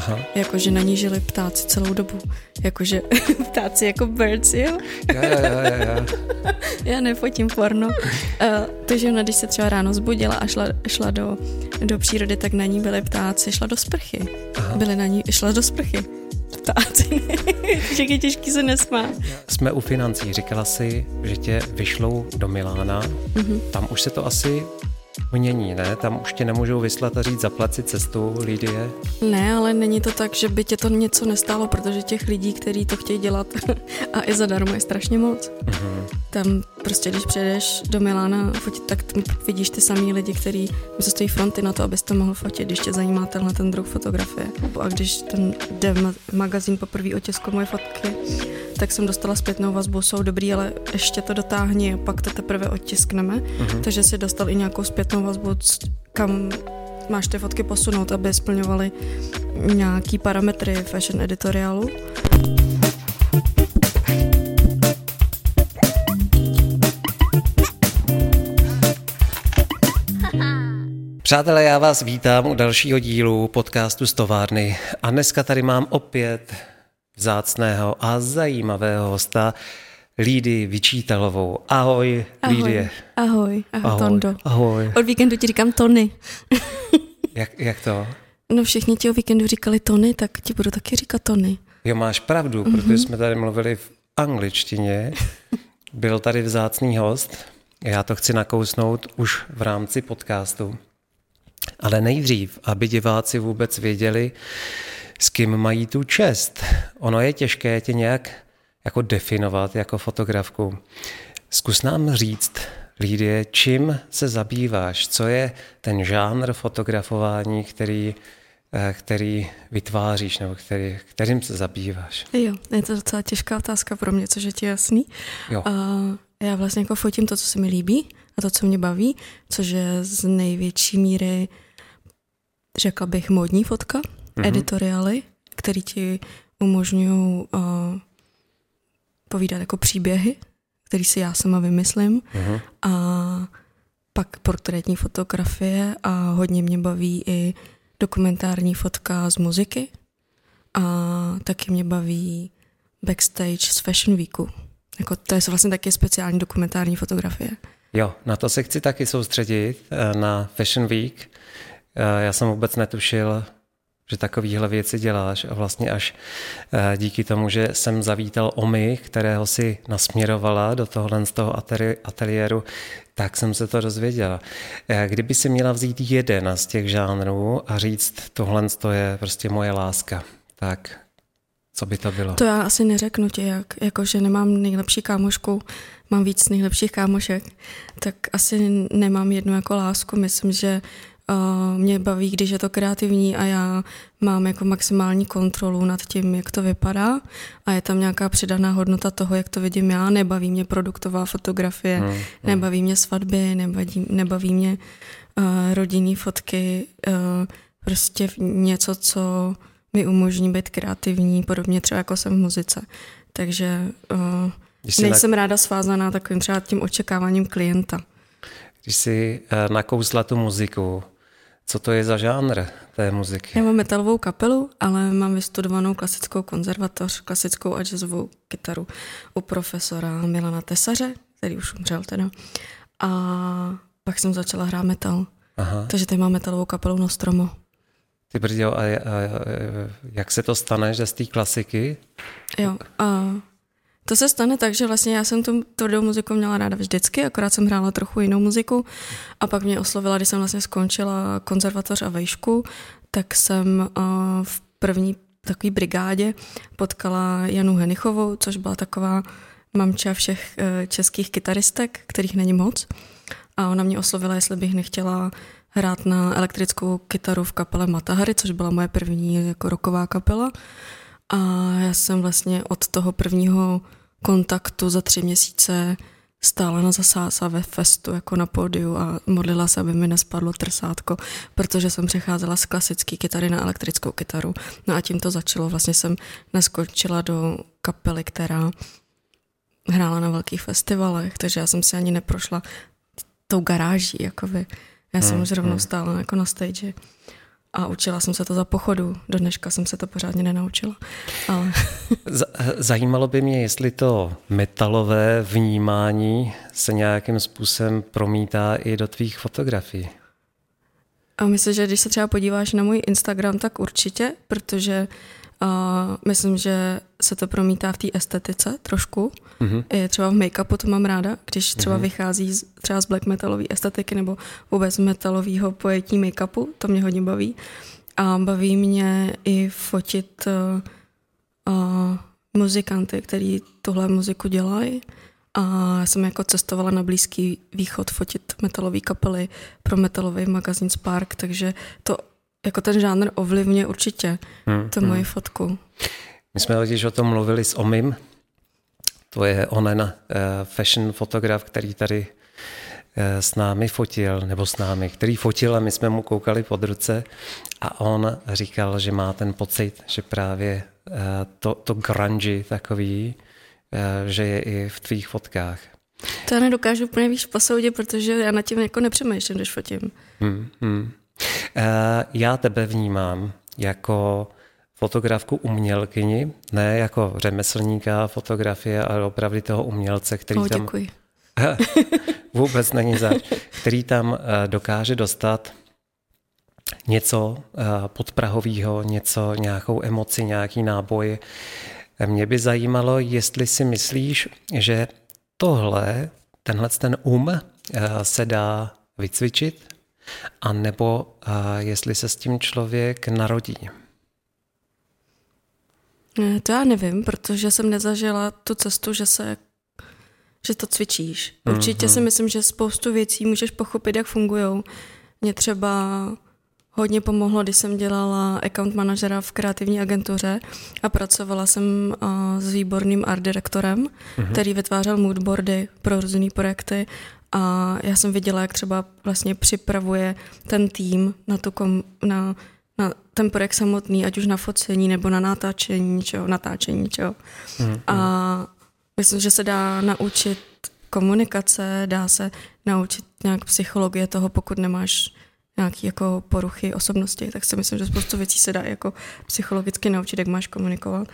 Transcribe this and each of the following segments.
Aha. Jakože na ní žili ptáci celou dobu. Jakože ptáci jako birds, jo? Ja, ja, ja, ja. Já nefotím porno. Uh, takže ona, když se třeba ráno zbudila a šla, šla do, do přírody, tak na ní byly ptáci, šla do sprchy. Aha. Byly na ní, šla do sprchy. Ptáci. že je těžký se nesmát. Jsme u financí. Říkala si, že tě vyšlou do Milána. Mhm. Tam už se to asi mění, ne? Tam už tě nemůžou vyslat a říct zaplat si cestu, Lidie. Ne, ale není to tak, že by tě to něco nestálo, protože těch lidí, kteří to chtějí dělat a i zadarmo je strašně moc. Mhm. Tam prostě, když přijedeš do Milána fotit, tak vidíš ty samý lidi, kteří se stojí fronty na to, abys to mohl fotit, když tě zajímá tenhle ten druh fotografie. A když ten Dev magazín poprvé otiskl moje fotky, tak jsem dostala zpětnou vazbu, jsou dobrý, ale ještě to dotáhni a pak to teprve otiskneme. Mhm. Takže si dostal i nějakou zpětnou vazbu, kam máš ty fotky posunout, aby splňovaly nějaký parametry fashion editoriálu. Přátelé, já vás vítám u dalšího dílu podcastu z továrny a dneska tady mám opět vzácného a zajímavého hosta Lídy Vyčítalovou. Ahoj, Lídie. Ahoj, ahoj, Ahoj. Tondo. Ahoj. Od víkendu ti říkám Tony. Jak, jak to? No všichni ti o víkendu říkali Tony, tak ti budu taky říkat Tony. Jo, máš pravdu, Mhm. protože jsme tady mluvili v angličtině. Byl tady vzácný host. Já to chci nakousnout už v rámci podcastu. Ale nejdřív, aby diváci vůbec věděli, s kým mají tu čest. Ono je těžké tě nějak jako definovat jako fotografku. Zkus nám říct, Lídie, čím se zabýváš? Co je ten žánr fotografování, který, eh, který vytváříš nebo který, kterým se zabýváš? Jo, je to docela těžká otázka pro mě, což je ti jasný. Jo. A já vlastně jako fotím to, co se mi líbí a to, co mě baví, což je z největší míry, řekla bych, módní fotka. Mm-hmm. editoriály, které ti umožňují uh, povídat jako příběhy, který si já sama vymyslím Mhm. a pak portrétní fotografie a hodně mě baví i dokumentární fotka z muziky a taky mě baví backstage z Fashion Weeku. Jako to je vlastně taky speciální dokumentární fotografie. Jo, na to se chci taky soustředit, eh, na Fashion Week. Eh, Já jsem vůbec netušil, že takovýhle věci děláš a vlastně až eh, díky tomu, že jsem zavítal Omy, kterého si nasměrovala do tohohle z toho ateli- ateliéru, tak jsem se to dozvěděla. Eh, Kdyby si měla vzít jeden z těch žánrů a říct, tohle to je prostě moje láska, tak co by to bylo? To já asi neřeknu ti, jak, jakože nemám nejlepší kámošku, mám víc nejlepších kámošek, tak asi nemám jednu jako lásku. Myslím, že uh, mě baví, když je to kreativní a já mám jako maximální kontrolu nad tím, jak to vypadá a je tam nějaká přidaná hodnota toho, jak to vidím já. Nebaví mě produktová fotografie, Hmm, hmm, nebaví mě svatby, nebaví, nebaví mě uh, rodinný fotky, uh, prostě něco, co mi umožní být kreativní, podobně třeba jako jsem v muzice. Takže uh, si, na, nejsem ráda svázaná takovým třeba tím očekáváním klienta. když si eh, nakousla tu muziku, co to je za žánr té muziky? Já mám metalovou kapelu, ale mám vystudovanou klasickou konzervatoř, klasickou a jazzovou kytaru u profesora Milana Tesaře, který už umřel teda. A pak jsem začala hrát metal. Aha. Takže tady mám metalovou kapelu Nostromo. Ty brděl, a, a, a jak se to stane, že z té klasiky? Jo, a to se stane tak, že vlastně já jsem tu tvrdou muziku měla ráda vždycky, akorát jsem hrála trochu jinou muziku a pak mě oslovila, když jsem vlastně skončila konzervatoř a vejšku, tak jsem uh, v první takové brigádě potkala Janu Henichovou, což byla taková mamča všech uh, českých kytaristek, kterých není moc. A ona mě oslovila, jestli bych nechtěla hrát na elektrickou kytaru v kapele Matahari, což byla moje první jako roková kapela. A já jsem vlastně od toho prvního kontaktu za tři měsíce stála na zasása ve festu jako na pódiu a modlila se, aby mi nespadlo trsátko, protože jsem přecházela z klasické kytary na elektrickou kytaru. No a tím to začalo. Vlastně jsem neskočila do kapely, která hrála na velkých festivalech, takže já jsem si ani neprošla tou garáží, jakoby. Já jsem Hmm, už rovnou hmm. stála jako na stage. A učila jsem se to za pochodu. Do dneška jsem se to pořádně nenaučila. Ale... Zajímalo by mě, jestli to metalové vnímání se nějakým způsobem promítá i do tvých fotografií. A myslím, že když se třeba podíváš na můj Instagram, tak určitě, protože uh, myslím, že se to promítá v té estetice trošku. Mm-hmm. I třeba v make-upu to mám ráda, když třeba mm-hmm. vychází z, třeba z black metalové estetiky nebo vůbec metalového pojetí make-upu, to mě hodně baví. A baví mě i fotit uh, uh, muzikanty, který tuhle muziku dělají. A já jsem jako cestovala na Blízký východ fotit metalové kapely pro metalový magazín Spark, takže to jako ten žánr ovlivňuje určitě hmm, hmm. moji fotku. My jsme totiž o tom mluvili s Omim, to je onen uh, fashion fotograf, který tady uh, s námi fotil, nebo s námi, který fotil a my jsme mu koukali pod ruce a on říkal, že má ten pocit, že právě uh, to, to grungy takový, uh, že je i v tvých fotkách. To já nedokážu úplně víc posoudit, protože já na tím jako nepřemýšlím, když fotím. Hmm, hmm. Já tebe vnímám jako fotografku umělkyni, ne jako řemeslníka fotografie, ale opravdu toho umělce, který oh, tam... Děkuji. vůbec není za, který tam eh, dokáže dostat něco eh, podprahového, něco, nějakou emoci, nějaký náboj. Mě by zajímalo, jestli si myslíš, že tohle, tenhle ten um eh, se dá vycvičit, a nebo jestli se s tím člověk narodí. Ne, to já nevím, protože jsem nezažila tu cestu, že se že to cvičíš. Určitě mm-hmm. si myslím, že spoustu věcí můžeš pochopit, jak fungují. Mě třeba hodně pomohlo, když jsem dělala account manažera v kreativní agentuře a pracovala jsem s výborným art direktorem, mm-hmm. který vytvářel moodboardy pro různé projekty a já jsem viděla, jak třeba vlastně připravuje ten tým na, tu kom, na, na ten projekt samotný, ať už na focení nebo na natáčení něčeho, natáčení něčeho. Mm-hmm. A myslím, že se dá naučit komunikace, dá se naučit nějak psychologie toho, pokud nemáš nějaký jako poruchy osobnosti, tak si myslím, že spoustu věcí se dá jako psychologicky naučit, jak máš komunikovat.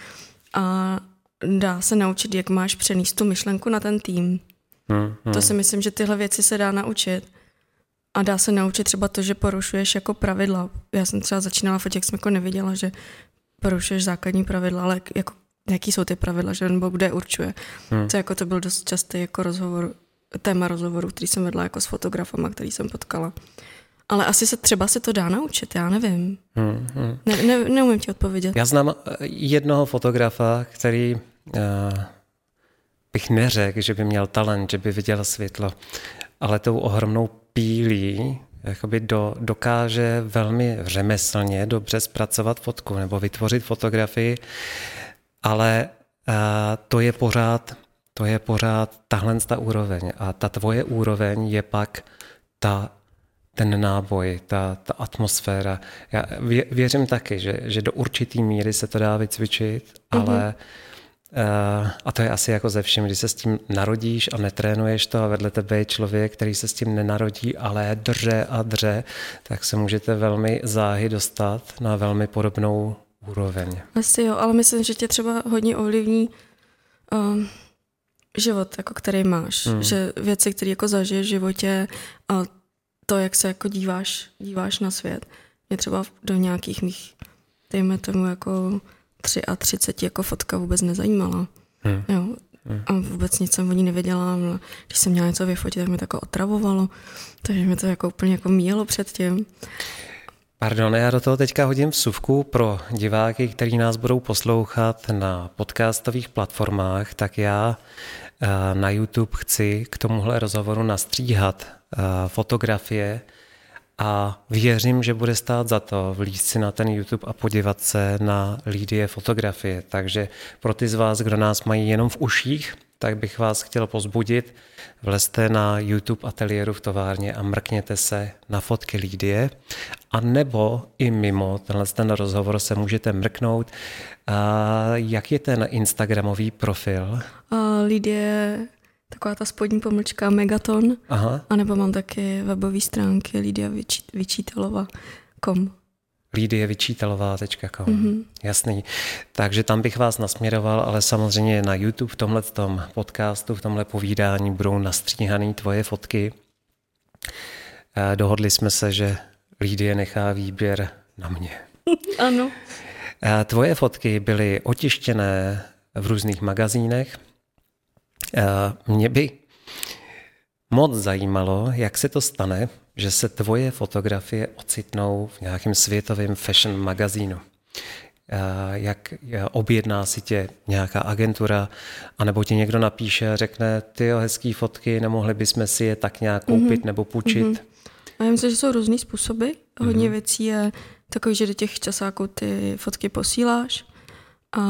A dá se naučit, jak máš přenést tu myšlenku na ten tým. Hmm, hmm. To si myslím, že tyhle věci se dá naučit. A dá se naučit třeba to, že porušuješ jako pravidla. Já jsem třeba začínala fotit, jak jsem jako neviděla, že porušuješ základní pravidla, ale jako, jaký jsou ty pravidla, že nebo kde určuje. Hmm. To jako to byl dost častý jako rozhovor, téma rozhovoru, který jsem vedla jako s fotografama, který jsem potkala. Ale asi se třeba se to dá naučit, já nevím. Hmm, hmm. Ne, ne, neumím ti odpovědět. Já znám eh, jednoho fotografa, který uh, bych neřekl, že by měl talent, že by viděl světlo, ale tou ohromnou pílí jakoby do, dokáže velmi řemeslně dobře zpracovat fotku nebo vytvořit fotografii, ale uh, to je pořád to je pořád tahle ta úroveň a ta tvoje úroveň je pak ta ten náboj, ta, ta atmosféra. Já věřím taky, že, že do určitý míry se to dá vycvičit, mm-hmm. ale a to je asi jako ze všem, když se s tím narodíš a netrénuješ to a vedle tebe je člověk, který se s tím nenarodí, ale dře a dře, tak se můžete velmi záhy dostat na velmi podobnou úroveň. Asi jo, ale myslím, že tě třeba hodně ovlivní um, život, jako který máš. Hmm. Že věci, které jako zažiješ v životě a to, jak se jako díváš, díváš na svět. Mě třeba do nějakých mých, dejme tomu jako 33 jako fotka vůbec nezajímala. Hmm. Jo. Hmm. A vůbec nic jsem o ní nevěděla. Když jsem měla něco vyfotit, tak mi to jako otravovalo. Takže mi to jako úplně jako míjelo předtím. Pardon, já do toho teďka hodím vsuvku pro diváky, kteří nás budou poslouchat na podcastových platformách, tak já eh, na YouTube chci k tomuhle rozhovoru nastříhat eh, fotografie a věřím, že bude stát za to vlízt si na ten YouTube a podívat se na Lídie fotografie. Takže pro ty z vás, kdo nás mají jenom v uších, tak bych vás chtěl pozbudit. Vlezte na YouTube ateliéru v továrně a mrkněte se na fotky Lídie. A nebo i mimo tenhle ten rozhovor se můžete mrknout. A jak je ten Instagramový profil? Uh, Lidie taková ta spodní pomlčka Megaton. Aha. A nebo mám taky webové stránky Lidia Vyčítalova.com. lidievyčítalová.com. Mm-hmm. Jasný. Takže tam bych vás nasměroval, ale samozřejmě na YouTube v tomhle tom podcastu, v tomhle povídání budou nastříhané tvoje fotky. Dohodli jsme se, že Lídie nechá výběr na mě. ano. Tvoje fotky byly otištěné v různých magazínech. Mě by moc zajímalo, jak se to stane, že se tvoje fotografie ocitnou v nějakém světovém fashion magazínu. Jak objedná si tě nějaká agentura, anebo ti někdo napíše a řekne, ty hezký fotky, nemohli bychom si je tak nějak koupit mm-hmm. nebo půjčit. Mm-hmm. A já myslím, že jsou různý způsoby. Hodně mm-hmm. věcí je takový, že do těch časáků ty fotky posíláš a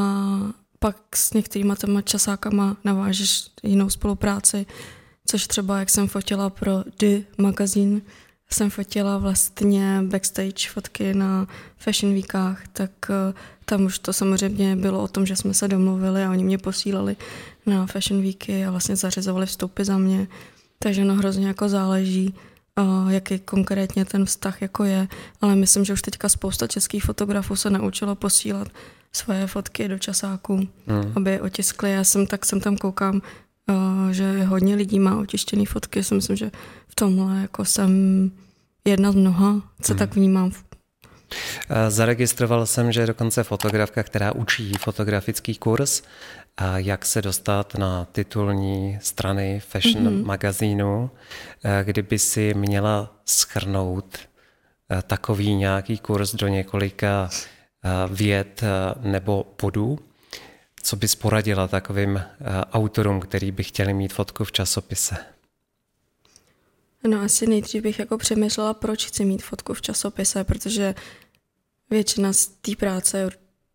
pak s některýma těma časákama navážeš jinou spolupráci, což třeba jak jsem fotila pro The magazín, jsem fotila vlastně backstage fotky na Fashion Weekách, tak eh, tam už to samozřejmě bylo o tom, že jsme se domluvili a oni mě posílali na Fashion Weeky a vlastně zařizovali vstupy za mě. Takže no hrozně jako záleží, uh, jaký konkrétně ten vztah jako je, ale myslím, že už teďka spousta českých fotografů se naučilo posílat svoje fotky do časáků, mm. aby otiskli. Já jsem tak jsem tam koukám, uh, že hodně lidí má otištěné fotky. Já si myslím, že v tomhle jako jsem jedna z mnoha, co mm. tak vnímám Zaregistroval jsem, že je dokonce fotografka, která učí fotografický kurz a jak se dostat na titulní strany fashion mm-hmm. magazínu, eh, kdyby si měla schrnout eh, takový nějaký kurz do několika eh, věd nebo bodů, co bys poradila takovým autorům, který by chtěli mít fotku v časopise? No asi nejdřív bych jako přemýšlela, proč chci mít fotku v časopise, protože většina z té práce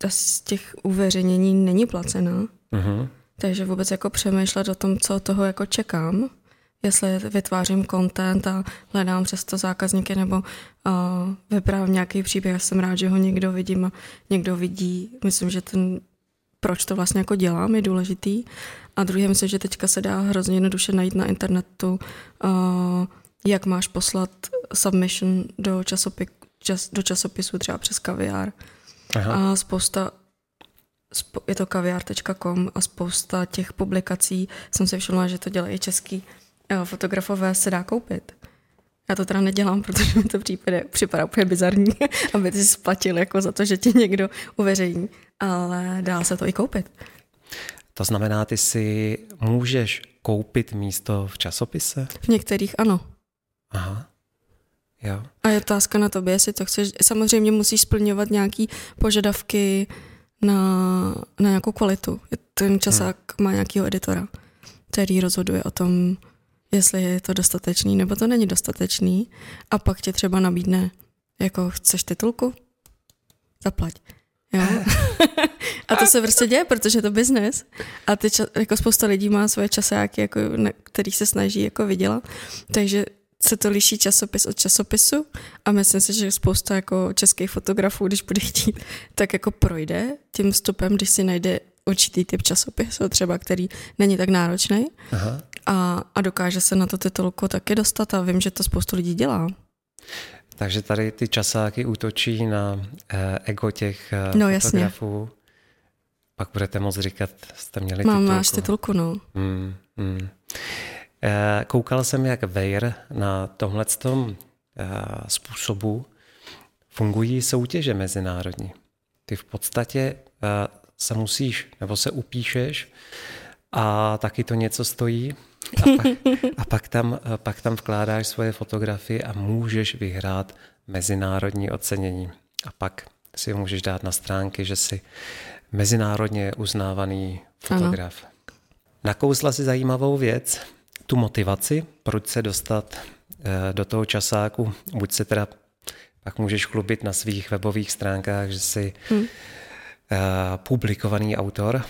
z těch uveřejnění není placená. Uh-huh. Takže vůbec jako přemýšlet o tom, co toho jako čekám, jestli vytvářím content a hledám přesto zákazníky nebo uh, vyprávím nějaký příběh. Já jsem rád, že ho někdo vidím a někdo vidí. Myslím, že ten, proč to vlastně jako dělám, je důležitý. A druhý, myslím, že teďka se dá hrozně jednoduše najít na internetu, uh, jak máš poslat submission do, časopi, čas, do časopisu třeba přes kaviár. Aha. A spousta je to kaviár.com a spousta těch publikací jsem si všimla, že to dělají český eh, fotografové, se dá koupit. Já to teda nedělám, protože mi to případě, připadá úplně bizarní, aby ty splatil jako za to, že tě někdo uveřejní, ale dá se to i koupit. To znamená, ty si můžeš koupit místo v časopise? V některých ano. Aha. Jo. A je otázka na tobě, jestli to chceš. Samozřejmě musíš splňovat nějaké požadavky na, na nějakou kvalitu. Ten časák hmm. má nějakého editora, který rozhoduje o tom, jestli je to dostatečný nebo to není dostatečný. A pak tě třeba nabídne, jako chceš titulku? Zaplať. Jo? a to se prostě děje, protože je to biznes. A ty ča- jako spousta lidí má svoje časáky, jako, který se snaží jako vydělat. Takže se to liší časopis od časopisu a myslím si, že spousta jako českých fotografů, když bude chtít, tak jako projde tím vstupem, když si najde určitý typ časopisu, třeba který není tak náročný a, a dokáže se na to titulku taky dostat a vím, že to spoustu lidí dělá. Takže tady ty časáky útočí na eh, ego těch eh, no, fotografů. Jasně. Pak budete moct říkat, jste měli Mám, titulku. máš titulku, no. Mm, mm. Eh, koukal jsem, jak Weir na tomhle eh, způsobu fungují soutěže mezinárodní. Ty v podstatě eh, se musíš, nebo se upíšeš a taky to něco stojí a pak, a pak, tam, pak tam vkládáš svoje fotografie a můžeš vyhrát mezinárodní ocenění. A pak si můžeš dát na stránky, že jsi mezinárodně uznávaný fotograf. Ano. Nakousla si zajímavou věc, tu motivaci, proč se dostat eh, do toho časáku. Buď se teda pak můžeš chlubit na svých webových stránkách, že jsi hmm. publikovaný autor,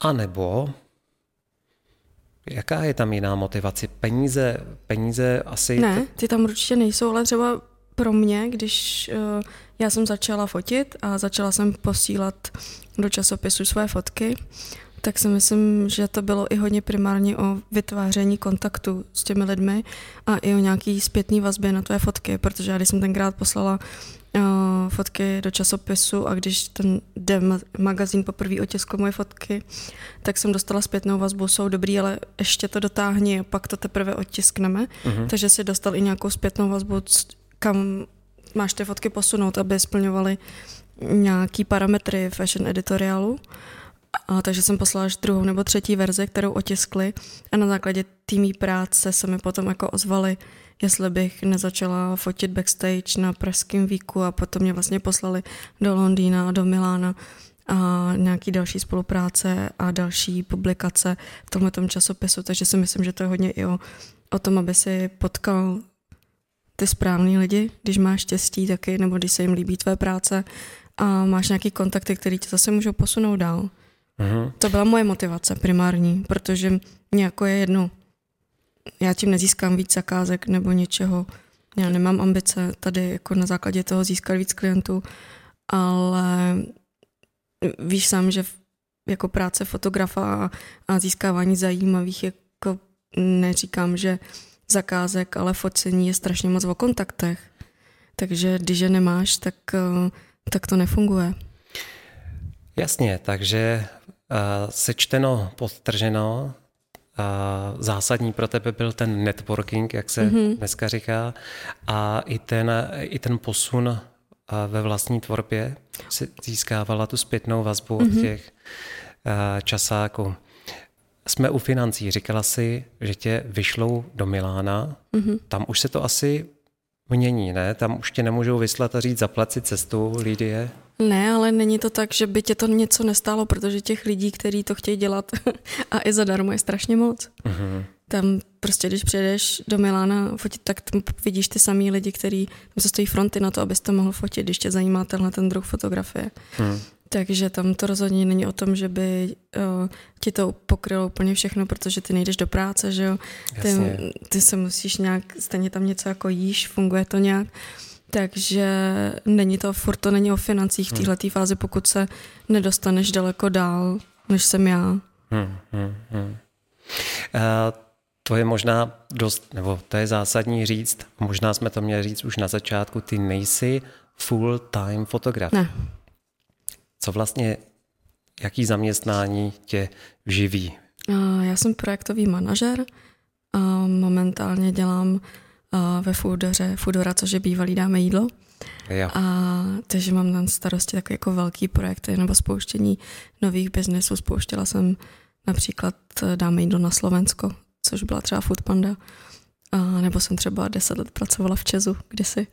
anebo jaká je tam jiná motivace? Peníze, peníze asi... Ne, ty tam určitě nejsou, ale třeba pro mě, když uh, já jsem začala fotit a začala jsem posílat do časopisu své fotky, tak si myslím, že to bylo i hodně primárně o vytváření kontaktu s těmi lidmi a i o nějaký zpětný vazbě na tvé fotky, protože já když jsem tenkrát poslala uh, fotky do časopisu a když ten Dem magazín poprvé otiskl moje fotky, tak jsem dostala zpětnou vazbu, jsou dobrý, ale ještě to dotáhni a pak to teprve otiskneme. Uh-huh. Takže si dostal i nějakou zpětnou vazbu, kam máš ty fotky posunout, aby splňovaly nějaký parametry fashion editoriálu. A, takže jsem poslala až druhou nebo třetí verzi, kterou otiskli. A na základě týmí práce se mi potom jako ozvali, jestli bych nezačala fotit backstage na pražském víku. A potom mě vlastně poslali do Londýna do Milána. A nějaký další spolupráce a další publikace v tomhle časopisu, takže si myslím, že to je hodně i o, o tom, aby si potkal ty správný lidi, když máš štěstí taky, nebo když se jim líbí tvé práce a máš nějaký kontakty, které tě zase můžou posunout dál. Uh-huh. To byla moje motivace primární, protože mě jako je jedno, já tím nezískám víc zakázek nebo něčeho, já nemám ambice tady jako na základě toho získat víc klientů, ale víš sám, že jako práce fotografa a získávání zajímavých jako neříkám, že zakázek, ale focení je strašně moc o kontaktech. Takže když je nemáš, tak, eh, tak to nefunguje. Jasně, takže sečteno, podtrženo, uh, zásadní pro tebe byl ten networking, jak se mm-hmm. dneska říká, a i ten, i ten posun uh, ve vlastní tvorbě si získávala tu zpětnou vazbu mm-hmm. od mhm. těch časáků. Jsme u financí. Říkala si, že tě vyšlou do Milána. Mm-hmm. Tam už se to asi mění, ne? Tam už tě nemůžou vyslat a říct zaplat si cestu, Lidie. Ne, ale není to tak, že by tě to něco nestálo, protože těch lidí, kteří to chtějí dělat a i zadarmo je strašně moc. Mm-hmm. Tam prostě, když přijedeš do Milána fotit, tak tam vidíš ty samý lidi, kteří tam se stojí fronty na to, abyste mohl fotit, když tě zajímá tenhle ten druh fotografie. Mm. Takže tam to rozhodně není o tom, že by uh, ti to pokrylo úplně všechno, protože ty nejdeš do práce, že jo. Ty, ty se musíš nějak, stejně tam něco jako jíš, funguje to nějak. Takže není to, furt to není o financích v hmm. této fázi, pokud se nedostaneš daleko dál, než jsem já. Hmm, hmm, hmm. Uh, to je možná dost, nebo to je zásadní říct, možná jsme to měli říct už na začátku, ty nejsi full-time fotograf. Ne. Co vlastně, jaký zaměstnání tě živí? Já jsem projektový manažer. A momentálně dělám ve Foodoře, Foodora, což je bývalý dáme jídlo. Jo. A takže mám na starosti takový jako velký projekty nebo spouštění nových biznesů. Spouštěla jsem například eh, dáme jídlo na Slovensko, což byla třeba Foodpanda. A nebo jsem třeba deset let pracovala v Česu kdysi.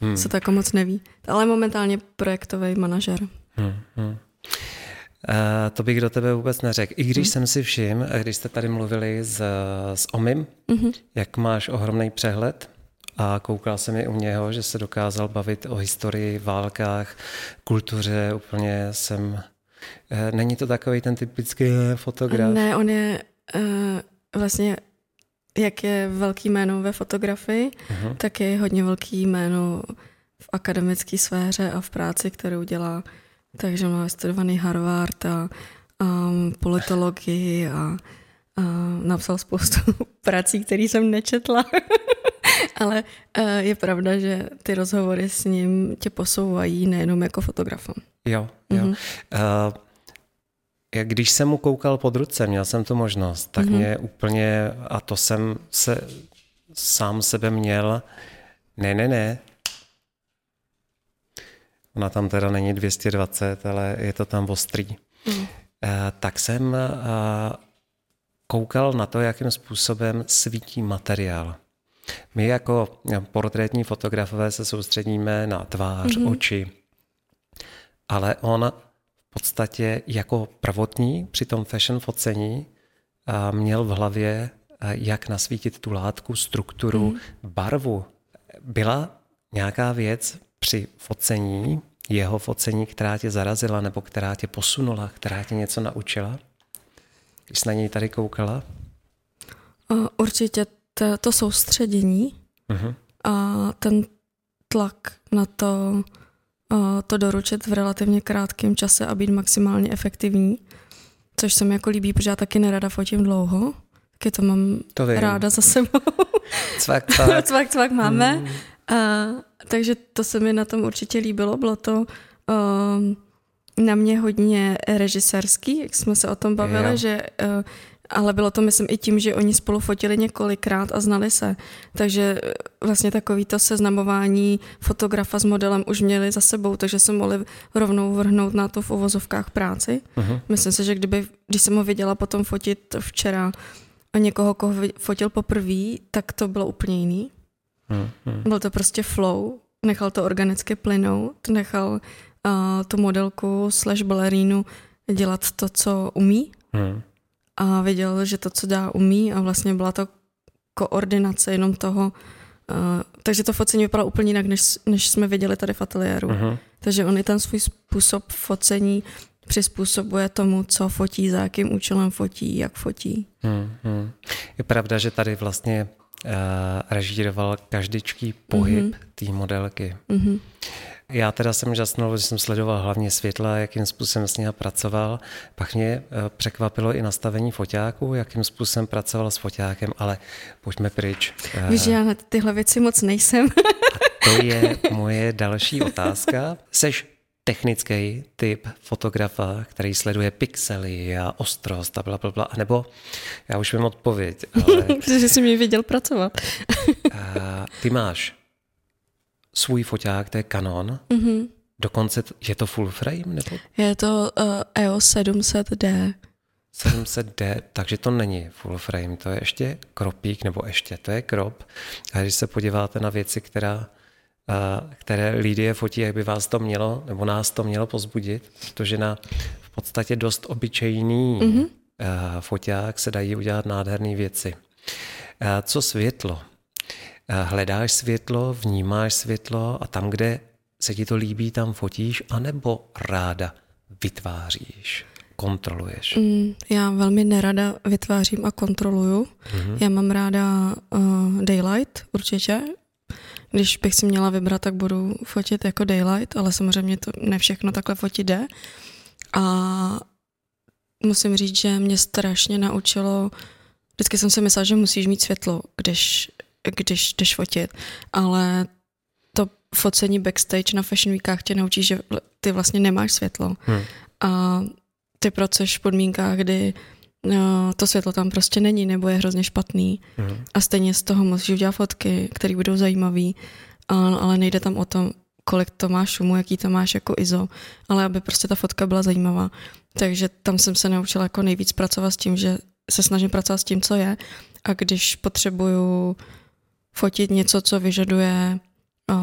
Hmm. Se to jako moc neví. Ale momentálně projektový manažer. Hmm, hmm. Uh, to bych do tebe vůbec neřekl. I když hmm. jsem si všiml, když jste tady mluvili s, s Omim, hmm. jak máš ohromný přehled a koukal jsem i u něho, že se dokázal bavit o historii, válkách, kultuře, úplně jsem... Uh, není to takový ten typický fotograf? Ne, on je uh, vlastně jak je velký jméno ve fotografii, uh-huh. tak je hodně velký jméno v akademické sféře a v práci, kterou dělá takže má studovaný Harvard a, a politologii a, a napsal spoustu prací, které jsem nečetla. Ale e, je pravda, že ty rozhovory s ním tě posouvají nejenom jako fotografa. Jo, jo. Mm-hmm. Uh, když jsem mu koukal pod ruce, měl jsem tu možnost, tak mm-hmm. mě úplně, a to jsem se sám sebe měl, ne, ne, ne, Ona tam teda není 220, ale je to tam ostrý. Mm. Tak jsem eh, koukal na to, jakým způsobem svítí materiál. My jako portrétní fotografové se soustředíme na tvář, mm-hmm. oči, ale on v podstatě jako prvotní při tom fashion focení eh, měl v hlavě, jak nasvítit tu látku, strukturu, mm-hmm. barvu. Byla nějaká věc při focení, jeho focení, která tě zarazila nebo která tě posunula, která tě něco naučila? Když jsi na něj tady koukala? Určitě to, to soustředění uh-huh. a ten tlak na to, to doručit v relativně krátkém čase a být maximálně efektivní. což se mi jako líbí, protože já taky nerada fotím dlouho, taky to mám To vím. ráda za sebou. Cvak, cvak. cvak, cvak máme. Hmm. A, takže to se mi na tom určitě líbilo. Bylo to um, na mě hodně režisérský, jak jsme se o tom bavili, Jo. že uh, ale bylo to, myslím, i tím, že oni spolu fotili několikrát a znali se. Takže eh, vlastně takový to seznamování fotografa s modelem už měli za sebou, takže se mohli rovnou vrhnout na to v uvozovkách práci. Mhm. Myslím si, že kdyby, když jsem ho viděla potom fotit včera a někoho, koho fotil poprvé, tak to bylo úplně jiný. Hmm, hmm. Byl to prostě flow, nechal to organicky plynout, nechal uh, tu modelku slash balerínu dělat to, co umí Hmm. a věděl, že to, co dá, umí a vlastně byla to koordinace jenom toho, uh, takže to focení vypadalo úplně jinak, než, než jsme viděli tady v ateliéru. Mhm. Takže on i ten svůj způsob focení přizpůsobuje tomu, co fotí, za jakým účelem fotí, jak fotí. Hmm, hmm. Je pravda, že tady vlastně režíroval každičký pohyb Mhm. mm-hmm. té modelky. Mhm. Já teda jsem žasnul, že jsem sledoval hlavně světla, jakým způsobem s nimi pracoval. Pak mě eh, překvapilo i nastavení foťáků, jakým způsobem pracoval s foťákem, ale pojďme pryč. Eh, Víš, já na tyhle věci moc nejsem. To je moje další otázka. Seš technický typ fotografa, který sleduje pixely a ostrost a bla, bla, bla, nebo já už vím odpověď, ale Protože jsi mě viděl pracovat. a, ty máš svůj foťák, to je Canon, Mhm. dokonce je to full frame nebo Je to uh, EOS 700D. 700D, takže to není full frame, to je ještě kropík, nebo ještě, to je krop. A když se podíváte na věci, která, které Lidie fotí, jak by vás to mělo, nebo nás to mělo pozbudit, protože na v podstatě dost obyčejný mm-hmm. foťák se dají udělat nádherné věci. A co světlo? Hledáš světlo, vnímáš světlo a tam, kde se ti to líbí, tam fotíš, anebo ráda vytváříš, kontroluješ. Mm, já velmi nerada vytvářím a kontroluju. Mm-hmm. Já mám ráda uh, daylight, určitě. Když bych si měla vybrat, tak budu fotit jako daylight, ale samozřejmě to ne všechno takhle fotit jde. A musím říct, že mě strašně naučilo, vždycky jsem si myslela, že musíš mít světlo, když, když jdeš fotit, ale to focení backstage na Fashion Weekách tě naučí, že ty vlastně nemáš světlo. Hmm. A ty pracuješ v podmínkách, kdy no, to světlo tam prostě není nebo je hrozně špatný. Mhm. A stejně z toho musíš udělat fotky, které budou zajímavé, ale nejde tam o to, kolik to má šumu, jaký to máš jako ISO, ale aby prostě ta fotka byla zajímavá. Takže tam jsem se naučila jako nejvíc pracovat s tím, že se snažím pracovat s tím, co je a když potřebuju fotit něco, co vyžaduje o,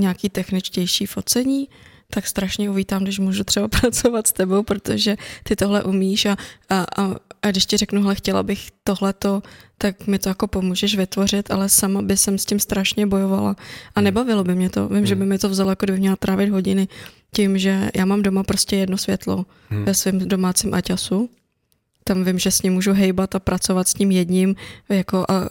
nějaký techničtější focení, tak strašně uvítám, když můžu třeba pracovat s tebou, protože ty tohle umíš a, a, a, a když ti řeknu, hele, chtěla bych tohleto, tak mi to jako pomůžeš vytvořit, ale sama by jsem s tím strašně bojovala a nebavilo by mě to. Vím, že by mi to vzalo, jako kdybych měla trávit hodiny tím, že já mám doma prostě jedno světlo Hmm. ve svém domácím aťasu. Tam vím, že s ním můžu hejbat a pracovat s tím jedním jako a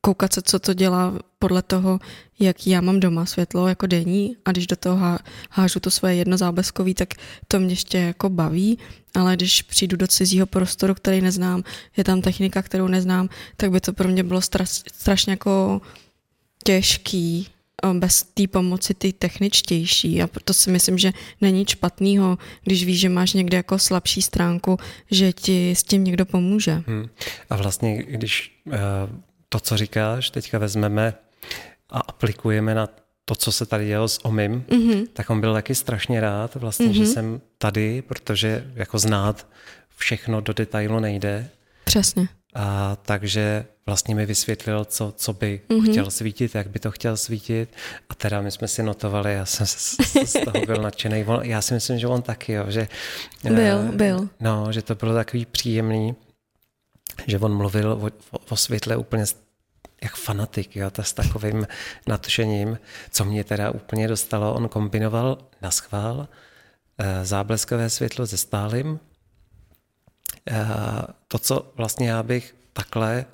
koukat se, co to dělá podle toho, jak já mám doma světlo jako denní a když do toho há, hážu to své jedno zábleskový, tak to mě ještě jako baví, ale když přijdu do cizího prostoru, který neznám, je tam technika, kterou neznám, tak by to pro mě bylo straš, strašně jako těžký a bez té pomoci ty techničtější a proto si myslím, že není špatného, když víš, že máš někde jako slabší stránku, že ti s tím někdo pomůže. Hmm. A vlastně, když uh, to, co říkáš, teďka vezmeme a aplikujeme na to, co se tady dělo s Omim, Mhm. tak on byl taky strašně rád, vlastně, mm-hmm. že jsem tady, protože jako znát všechno do detailu nejde. Přesně. A takže vlastně mi vysvětlil, co, co by mm-hmm. chtěl svítit, jak by to chtěl svítit. A teda my jsme si notovali, já jsem z, z toho byl nadšený. Já si myslím, že on taky, jo, že... Byl, eh, byl. No, že to bylo takový příjemný, že on mluvil o, o, o světle úplně jak fanatik, jo, to s takovým nadšením, co mě teda úplně dostalo. On kombinoval na schvál eh, zábleskové světlo se stálým. Eh, To, co vlastně já bych takhle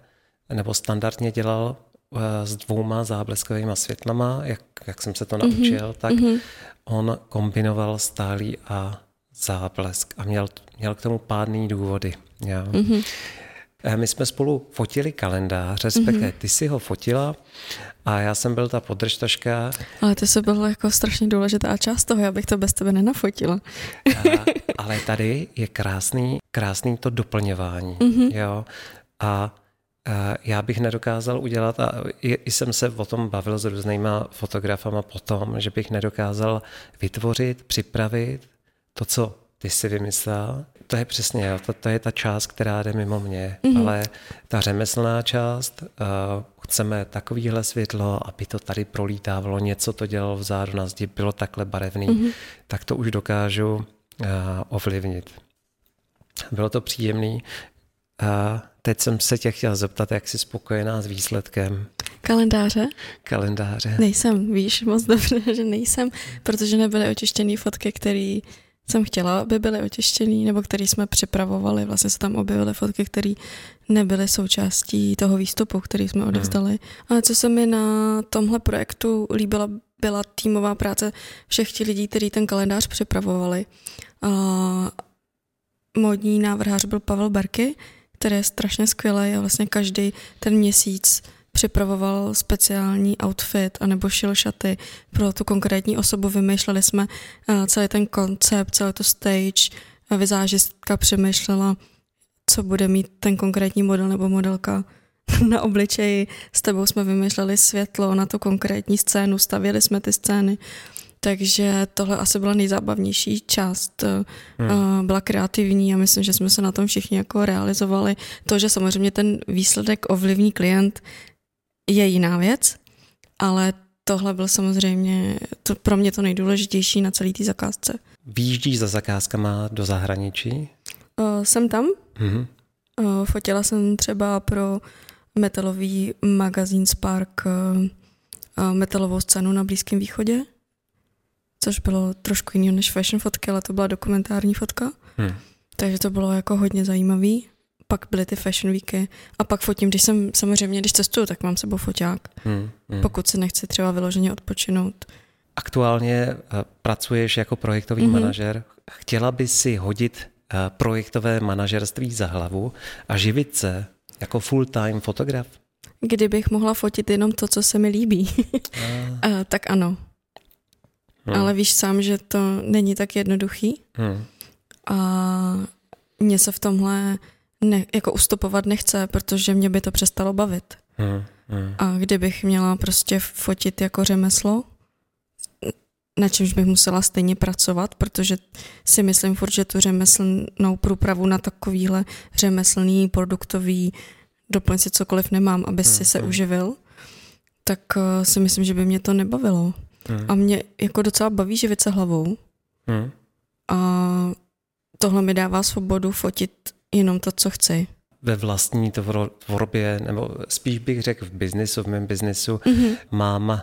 nebo standardně dělal eh, s dvouma zábleskovými světlama, jak, jak jsem se to naučil, mm-hmm. tak mm-hmm. on kombinoval stálý a záblesk a měl, měl k tomu pádný důvody. Jo. Mm-hmm. My jsme spolu fotili kalendář, respektive mm-hmm. ty si ho fotila a já jsem byl ta podržtaška. Ale ty se byl jako strašně důležitá část toho, já bych to bez tebe nenafotila. a, ale tady je krásný, krásný to doplňování. Mm-hmm. Jo? A já bych nedokázal udělat, a jsem se o tom bavil s různýma fotografama potom, že bych nedokázal vytvořit, připravit to, co ty si vymyslel. To je přesně, jo, to, to je ta část, která jde mimo mě, mm-hmm. ale ta řemeslná část, uh, chceme takovýhle světlo, aby to tady prolítávalo, něco to dělalo vzadu na zdi, bylo takhle barevný, mm-hmm. tak to už dokážu uh, ovlivnit. Bylo to příjemný. A teď jsem se tě chtěla zeptat, jak jsi spokojená s výsledkem. Kalendáře? Kalendáře. Nejsem, víš moc dobře, že nejsem, protože nebyly očištěné fotky, které jsem chtěla, aby byly očištěný, nebo který jsme připravovali. Vlastně se tam objevily fotky, které nebyly součástí toho výstupu, který jsme odevzdali. Hmm. Ale co se mi na tomhle projektu líbila, byla týmová práce všech těch lidí, kteří ten kalendář připravovali. Uh, modní návrhář byl Pavel Berky, který je strašně skvělý a vlastně každý ten měsíc připravoval speciální outfit anebo šil šaty pro tu konkrétní osobu. Vymýšleli jsme uh, celý ten koncept, celý to stage. Vizážistka přemýšlela, co bude mít ten konkrétní model nebo modelka na obličeji. S tebou jsme vymýšleli světlo na tu konkrétní scénu, stavěli jsme ty scény. Takže tohle asi byla nejzábavnější část. Hmm. Byla kreativní a myslím, že jsme se na tom všichni jako realizovali. To, že samozřejmě ten výsledek ovlivní klient, je jiná věc, ale tohle byl samozřejmě to pro mě to nejdůležitější na celé té zakázce. Výjíždíš za zakázkama do zahraničí? Uh, jsem tam. Mm-hmm. Uh, fotila jsem třeba pro metalový magazín Spark uh, metalovou scénu na Blízkém východě, což bylo trošku jiného než fashion fotky, ale to byla dokumentární fotka. Hmm. Takže to bylo jako hodně zajímavý pak byly ty fashion weeky a pak fotím, když jsem samozřejmě, když cestuju, tak mám sebou foťák, hmm, hmm. pokud se nechci třeba vyloženě odpočinout. Aktuálně eh, pracuješ jako projektový mm-hmm. manažer. Chtěla by si hodit eh, projektové manažerství za hlavu a živit se jako full-time fotograf? Kdybych mohla fotit jenom to, co se mi líbí, a... tak ano. Hmm. Ale víš sám, že to není tak jednoduchý. Hmm. A mně se v tomhle ne, jako ustupovat nechce, protože mě by to přestalo bavit. Hmm, hmm. A kdybych měla prostě fotit jako řemeslo, na čemž bych musela stejně pracovat, protože si myslím furt, že tu řemeslnou průpravu na takovýhle řemeslný, produktový doplň si cokoliv nemám, aby si se hmm. uživil, tak uh, si myslím, že by mě to nebavilo. Hmm. A mě jako docela baví živit se hlavou. Hmm. A tohle mi dává svobodu fotit jenom to, co chci. Ve vlastní tvorbě, nebo spíš bych řekl v biznisu, v mém biznisu, mm-hmm. mám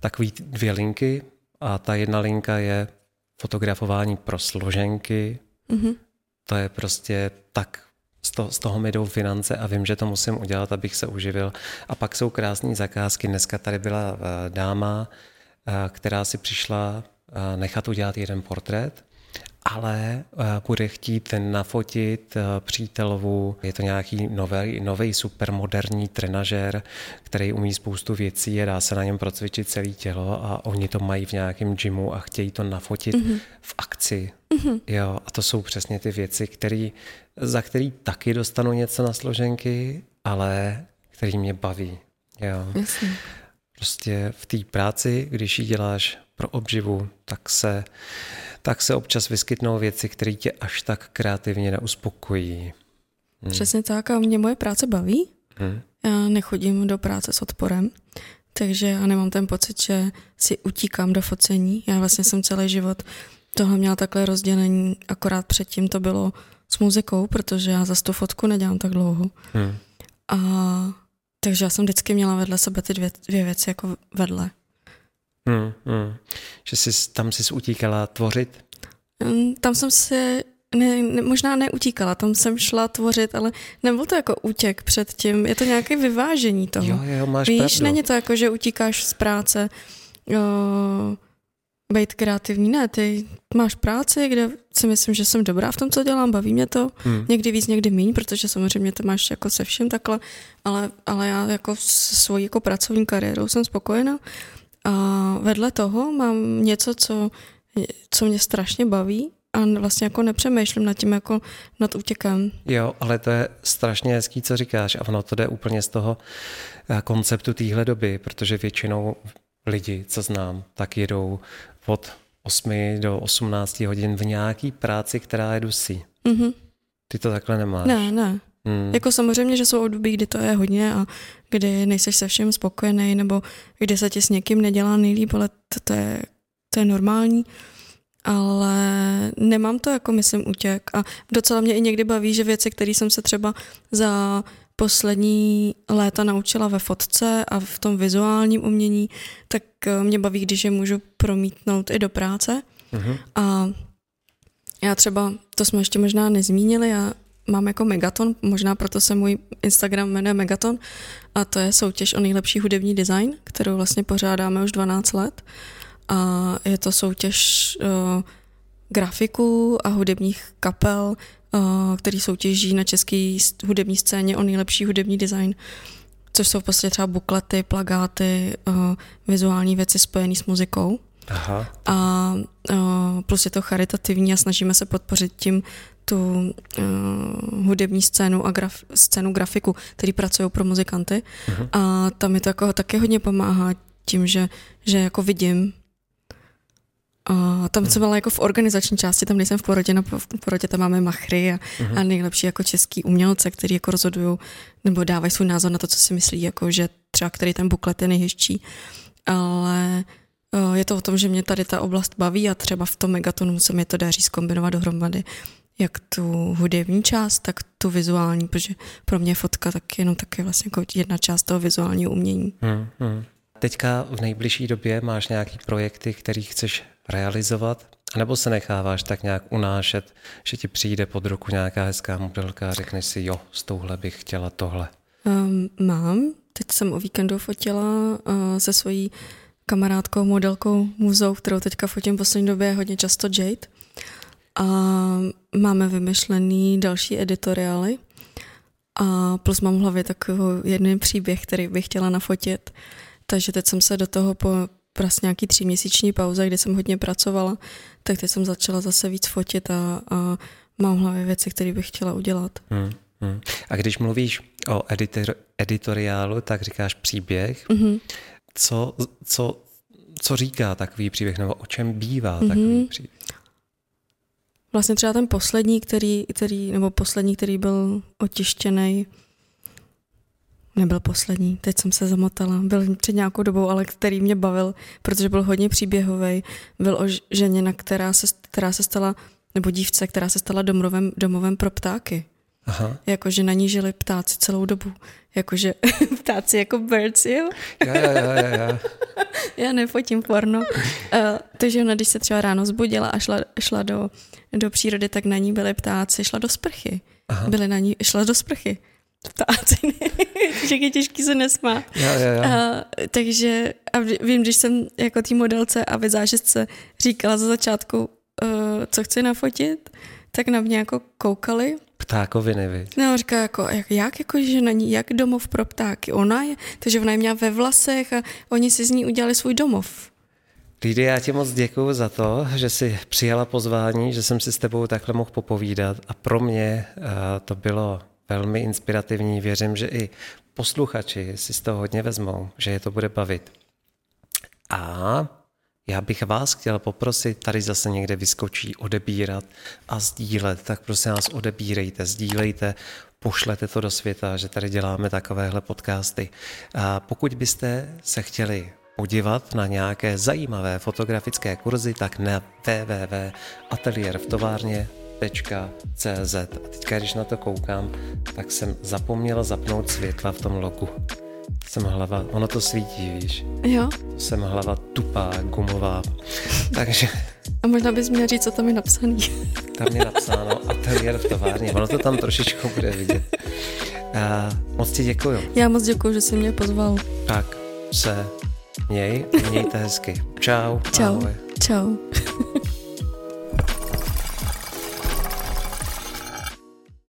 takový dvě linky a ta jedna linka je fotografování pro složenky. Mm-hmm. To je prostě tak, z toho, z toho mi jdou finance a vím, že to musím udělat, abych se uživil. A pak jsou krásné zakázky. Dneska tady byla eh, dáma, eh, která si přišla eh, nechat udělat jeden portrét ale eh, bude chtít nafotit eh, přítelovu. Je to nějaký nový, nový supermoderní trenažer, který umí spoustu věcí a dá se na něm procvičit celé tělo a oni to mají v nějakém gymu a chtějí to nafotit mm-hmm. v akci. Mm-hmm. Jo, a to jsou přesně ty věci, který, za který taky dostanu něco na složenky, ale který mě baví. Jo. Jasně. Prostě v té práci, když ji děláš pro obživu, tak se tak se občas vyskytnou věci, které tě až tak kreativně neuspokojí. Hmm. Přesně tak a mě moje práce baví. Hmm. Já nechodím do práce s odporem, takže já nemám ten pocit, že si utíkám do focení. Já vlastně jsem celý život tohle měla takhle rozdělení, akorát předtím to bylo s muzikou, protože já za tu fotku nedělám tak dlouho. Hmm. A takže já jsem vždycky měla vedle sebe ty dvě, dvě věci jako vedle. Hmm, hmm. Že jsi tam jsi utíkala tvořit? Tam jsem se ne, ne, možná neutíkala, tam jsem šla tvořit, ale nebyl to jako útěk před tím, je to nějaké vyvážení toho. Jo, jo, máš Víš, pravdu. není to jako, že utíkáš z práce, jo, být kreativní. Ne, ty máš práci, kde si myslím, že jsem dobrá v tom, co dělám, baví mě to. Hmm. Někdy víc, někdy méně, protože samozřejmě to máš jako se vším takhle, ale, ale já jako se svojí jako pracovní kariérou jsem spokojená. A vedle toho mám něco, co, co mě strašně baví a vlastně jako nepřemýšlím nad tím jako nad útěkem. Jo, ale to je strašně hezký, co říkáš a ono to jde úplně z toho eh, konceptu téhle doby, protože většinou lidi, co znám, tak jedou od 8 do 18 hodin v nějaký práci, která je dusí. Mm-hmm. Ty to takhle nemáš. Ne, ne. Hmm. Jako samozřejmě, že jsou období, kdy to je hodně a kdy nejseš se všem spokojený, nebo kdy se ti s někým nedělá nejlíp, ale to, to, je, to je normální. Ale nemám to jako, myslím, útěk. A docela mě i někdy baví, že věci, které jsem se třeba za poslední léta naučila ve fotce a v tom vizuálním umění, tak eh, mě baví, když je můžu promítnout i do práce. Uh-huh. A já třeba, to jsme ještě možná nezmínili, já mám jako Megaton, možná proto se můj Instagram jmenuje Megaton a to je soutěž o nejlepší hudební design, kterou vlastně pořádáme už 12 let a je to soutěž uh, grafiků a hudebních kapel, uh, který soutěží na české hudební scéně o nejlepší hudební design, což jsou prostě třeba buklety, plagáty, uh, vizuální věci spojené s muzikou. Aha. A uh, plus je to charitativní a snažíme se podpořit tím tu uh, hudební scénu a graf, scénu grafiku, který pracují pro muzikanty. Uh-huh. A tam mi to jako taky hodně pomáhá tím, že, že jako vidím, a tam jsem byla jako v organizační části, tam nejsem v porotě, na v porotě tam máme machry a, uh-huh. a nejlepší jako český umělce, který jako rozhodují nebo dávají svůj názor na to, co si myslí, jako že třeba který ten buklet je nejhezčí. Ale je to o tom, že mě tady ta oblast baví a třeba v tom megatonu se mi to daří zkombinovat dohromady jak tu hudební část, tak tu vizuální, protože pro mě fotka tak jenom taky vlastně jako jedna část toho vizuálního umění. Hmm, hmm. Teďka v nejbližší době máš nějaký projekty, který chceš realizovat, nebo se necháváš tak nějak unášet, že ti přijde pod ruku nějaká hezká modelka a řekneš si, jo, s touhle bych chtěla tohle? Um, mám. Teď jsem o víkendu fotila uh, se svojí kamarádkou, modelkou, muzou, kterou teďka fotím v poslední době hodně často Jade. A máme vymyšlený další editoriály. A plus mám v hlavě takový jeden příběh, který bych chtěla nafotit. Takže teď jsem se do toho po prostě nějaký tříměsíční pauze, kdy jsem hodně pracovala, tak teď jsem začala zase víc fotit a, a mám v hlavě věci, které bych chtěla udělat. Hmm, hmm. A když mluvíš o editor, editoriálu, tak říkáš příběh. Mm-hmm. Co, co, co říká takový příběh, nebo o čem bývá mm-hmm. takový příběh? Vlastně třeba ten poslední, který, který, nebo poslední, který byl otištěný, nebyl poslední, teď jsem se zamotala, byl před nějakou dobou, ale který mě bavil, protože byl hodně příběhový. Byl o ženě, která se, která se stala, nebo dívce, která se stala domovem, domovem pro ptáky. Aha. Jakože na ní žili ptáci celou dobu. Jakože ptáci jako birds, jo? Ja, ja, ja, ja. Já nefotím porno. Uh, takže ona, když se třeba ráno zbudila a šla, šla do, do přírody, tak na ní byly ptáci, šla do sprchy. Aha. Byly na ní, šla do sprchy. Ptáci, že je těžký se nesmá. Ja, ja, ja. Uh, takže a vím, když jsem jako té modelce a vizážistce říkala za začátku, uh, co chci nafotit, tak na mě jako koukali Ptákoviny, vy. No, říká jako, jak, jak jako, že na ní, jak domov pro ptáky. Ona je, takže ona je měla ve vlasech a oni si z ní udělali svůj domov. Lídy, já ti moc děkuji za to, že jsi přijala pozvání, že jsem si s tebou takhle mohl popovídat a pro mě uh, to bylo velmi inspirativní. Věřím, že i posluchači si z toho hodně vezmou, že je to bude bavit. A já bych vás chtěl poprosit, tady zase někde vyskočí odebírat a sdílet, tak prosím vás odebírejte, sdílejte, pošlete to do světa, že tady děláme takovéhle podcasty. A pokud byste se chtěli podívat na nějaké zajímavé fotografické kurzy, tak na www.ateliervtovárně.cz A teďka, když na to koukám, tak jsem zapomněla zapnout světla v tom loku jsem hlava, ono to svítí, víš. Jo. Jsem hlava tupá, gumová. Takže... A možná bys měl říct, co tam je napsaný. Tam je napsáno ateliér v továrně. Ono to tam trošičku bude vidět. A moc ti děkuju. Já moc děkuju, že jsi mě pozval. Tak se měj, mějte hezky. Čau. Čau. Ahoj. Čau.